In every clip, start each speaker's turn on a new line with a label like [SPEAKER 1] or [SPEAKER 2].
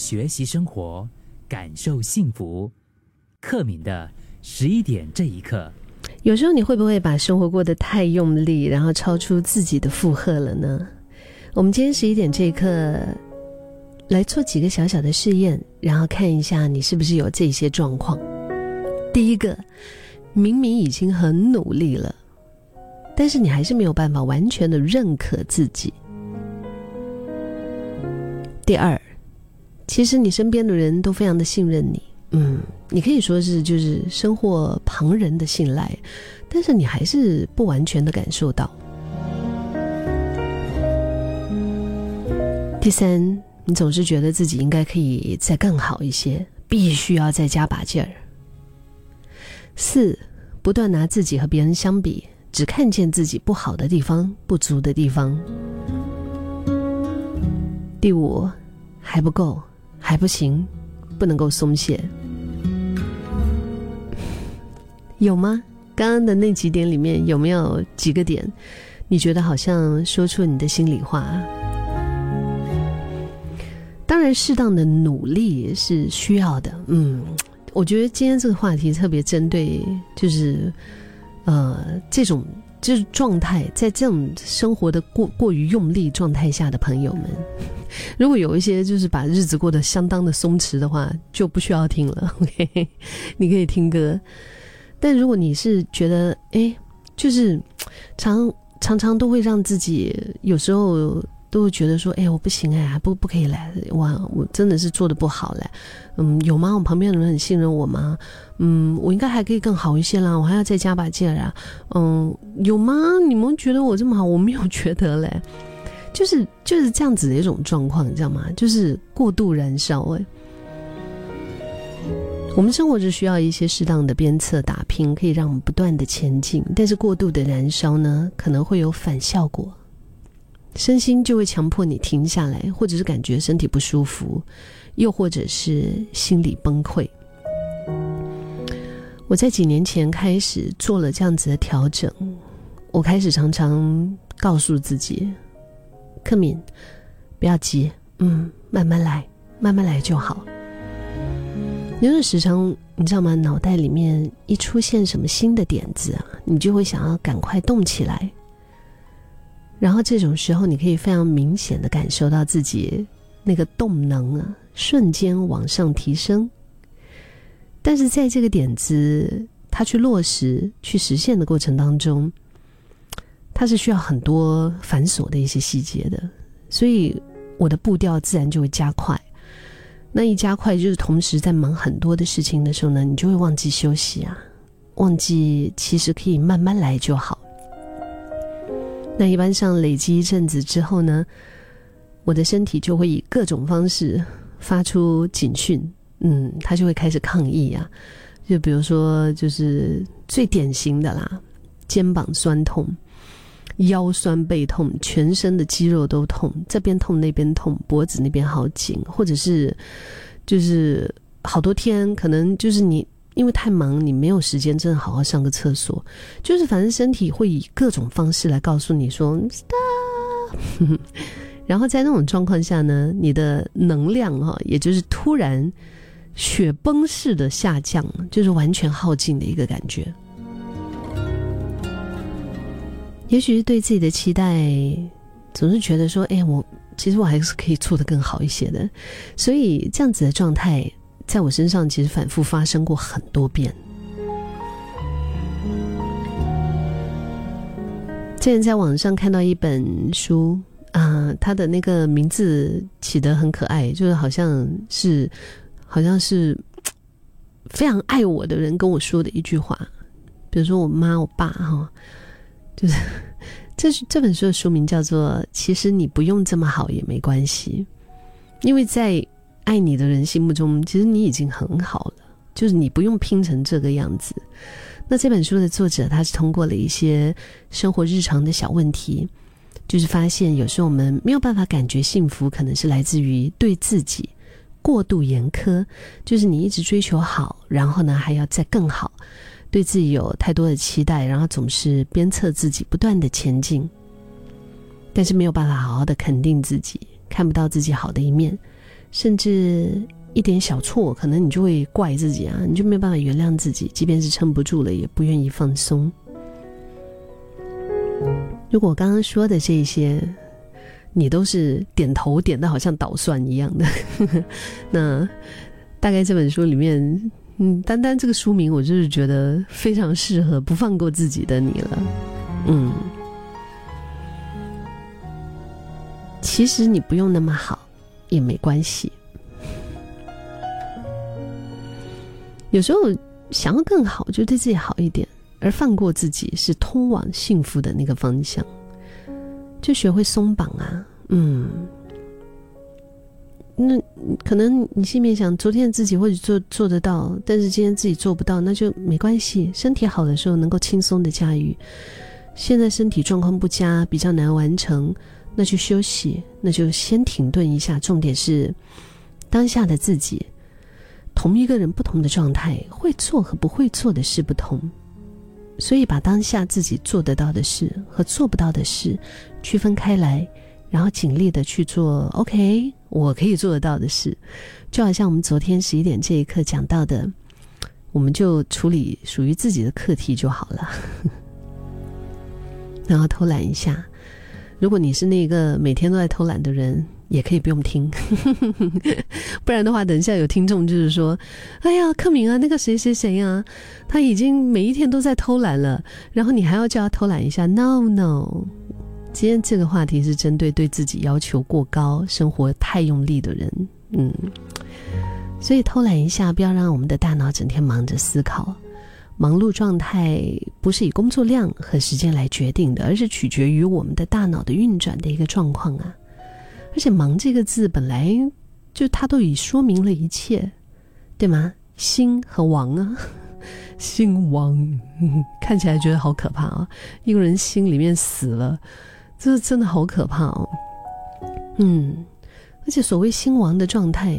[SPEAKER 1] 学习生活，感受幸福。克敏的十一点这一刻，
[SPEAKER 2] 有时候你会不会把生活过得太用力，然后超出自己的负荷了呢？我们今天十一点这一刻来做几个小小的试验，然后看一下你是不是有这些状况。第一个，明明已经很努力了，但是你还是没有办法完全的认可自己。第二，其实你身边的人都非常的信任你，嗯，你可以说是就是收获旁人的信赖，但是你还是不完全的感受到。第三，你总是觉得自己应该可以再更好一些，必须要再加把劲儿。四，不断拿自己和别人相比，只看见自己不好的地方、不足的地方。第五，还不够，还不行，不能够松懈。有吗？刚刚的那几点里面有没有几个点，你觉得好像说出你的心里话？当然，适当的努力是需要的。嗯，我觉得今天这个话题特别针对，就是呃这种就是状态，在这种生活的过过于用力状态下的朋友们，如果有一些就是把日子过得相当的松弛的话，就不需要听了。OK，你可以听歌。但如果你是觉得哎，就是常常常都会让自己有时候。都会觉得说，哎，我不行哎，不不可以来，哇，我真的是做的不好嘞，嗯，有吗？我旁边的人很信任我吗？嗯，我应该还可以更好一些啦，我还要再加把劲啊，嗯，有吗？你们觉得我这么好？我没有觉得嘞，就是就是这样子的一种状况，你知道吗？就是过度燃烧哎。我们生活是需要一些适当的鞭策打拼，可以让我们不断的前进，但是过度的燃烧呢，可能会有反效果。身心就会强迫你停下来，或者是感觉身体不舒服，又或者是心理崩溃。我在几年前开始做了这样子的调整，我开始常常告诉自己：“克敏，不要急，嗯，慢慢来，慢慢来就好。”有的时常你知道吗？脑袋里面一出现什么新的点子啊，你就会想要赶快动起来。然后这种时候，你可以非常明显的感受到自己那个动能啊，瞬间往上提升。但是在这个点子它去落实、去实现的过程当中，它是需要很多繁琐的一些细节的，所以我的步调自然就会加快。那一加快，就是同时在忙很多的事情的时候呢，你就会忘记休息啊，忘记其实可以慢慢来就好。那一般上累积一阵子之后呢，我的身体就会以各种方式发出警讯，嗯，它就会开始抗议啊。就比如说，就是最典型的啦，肩膀酸痛、腰酸背痛、全身的肌肉都痛，这边痛那边痛，脖子那边好紧，或者是就是好多天，可能就是你。因为太忙，你没有时间真的好好上个厕所，就是反正身体会以各种方式来告诉你说 stop，然后在那种状况下呢，你的能量哈，也就是突然雪崩式的下降，就是完全耗尽的一个感觉。也许是对自己的期待，总是觉得说，哎，我其实我还是可以做得更好一些的，所以这样子的状态。在我身上，其实反复发生过很多遍。之前在网上看到一本书啊，它的那个名字起得很可爱，就是好像是，好像是非常爱我的人跟我说的一句话。比如说我妈、我爸，哈，就是这这本书的书名叫做《其实你不用这么好也没关系》，因为在。爱你的人心目中，其实你已经很好了，就是你不用拼成这个样子。那这本书的作者，他是通过了一些生活日常的小问题，就是发现有时候我们没有办法感觉幸福，可能是来自于对自己过度严苛，就是你一直追求好，然后呢还要再更好，对自己有太多的期待，然后总是鞭策自己不断的前进，但是没有办法好好的肯定自己，看不到自己好的一面。甚至一点小错，可能你就会怪自己啊，你就没有办法原谅自己，即便是撑不住了，也不愿意放松。如果刚刚说的这些，你都是点头点的好像捣蒜一样的，那大概这本书里面，嗯，单单这个书名，我就是觉得非常适合不放过自己的你了，嗯。其实你不用那么好，也没关系。有时候想要更好，就对自己好一点，而放过自己，是通往幸福的那个方向。就学会松绑啊，嗯。那可能你心里面想，昨天自己或者做做得到，但是今天自己做不到，那就没关系。身体好的时候能够轻松的驾驭，现在身体状况不佳，比较难完成。那就休息，那就先停顿一下。重点是，当下的自己，同一个人不同的状态，会做和不会做的事不同，所以把当下自己做得到的事和做不到的事区分开来，然后尽力的去做。OK，我可以做得到的事，就好像我们昨天十一点这一刻讲到的，我们就处理属于自己的课题就好了，然后偷懒一下。如果你是那个每天都在偷懒的人，也可以不用听，不然的话，等一下有听众就是说：“哎呀，克明啊，那个谁谁谁啊，他已经每一天都在偷懒了，然后你还要叫他偷懒一下？”No No，今天这个话题是针对对自己要求过高、生活太用力的人，嗯，所以偷懒一下，不要让我们的大脑整天忙着思考。忙碌状态不是以工作量和时间来决定的，而是取决于我们的大脑的运转的一个状况啊。而且“忙”这个字本来就它都已说明了一切，对吗？心和亡啊，心亡，看起来觉得好可怕啊！一个人心里面死了，这真的好可怕哦。嗯，而且所谓心亡的状态。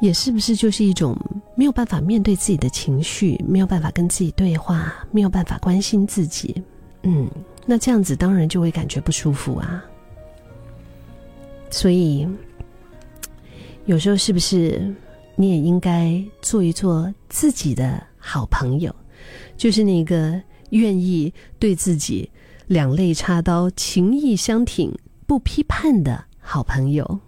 [SPEAKER 2] 也是不是就是一种没有办法面对自己的情绪，没有办法跟自己对话，没有办法关心自己？嗯，那这样子当然就会感觉不舒服啊。所以有时候是不是你也应该做一做自己的好朋友，就是那个愿意对自己两肋插刀、情意相挺、不批判的好朋友。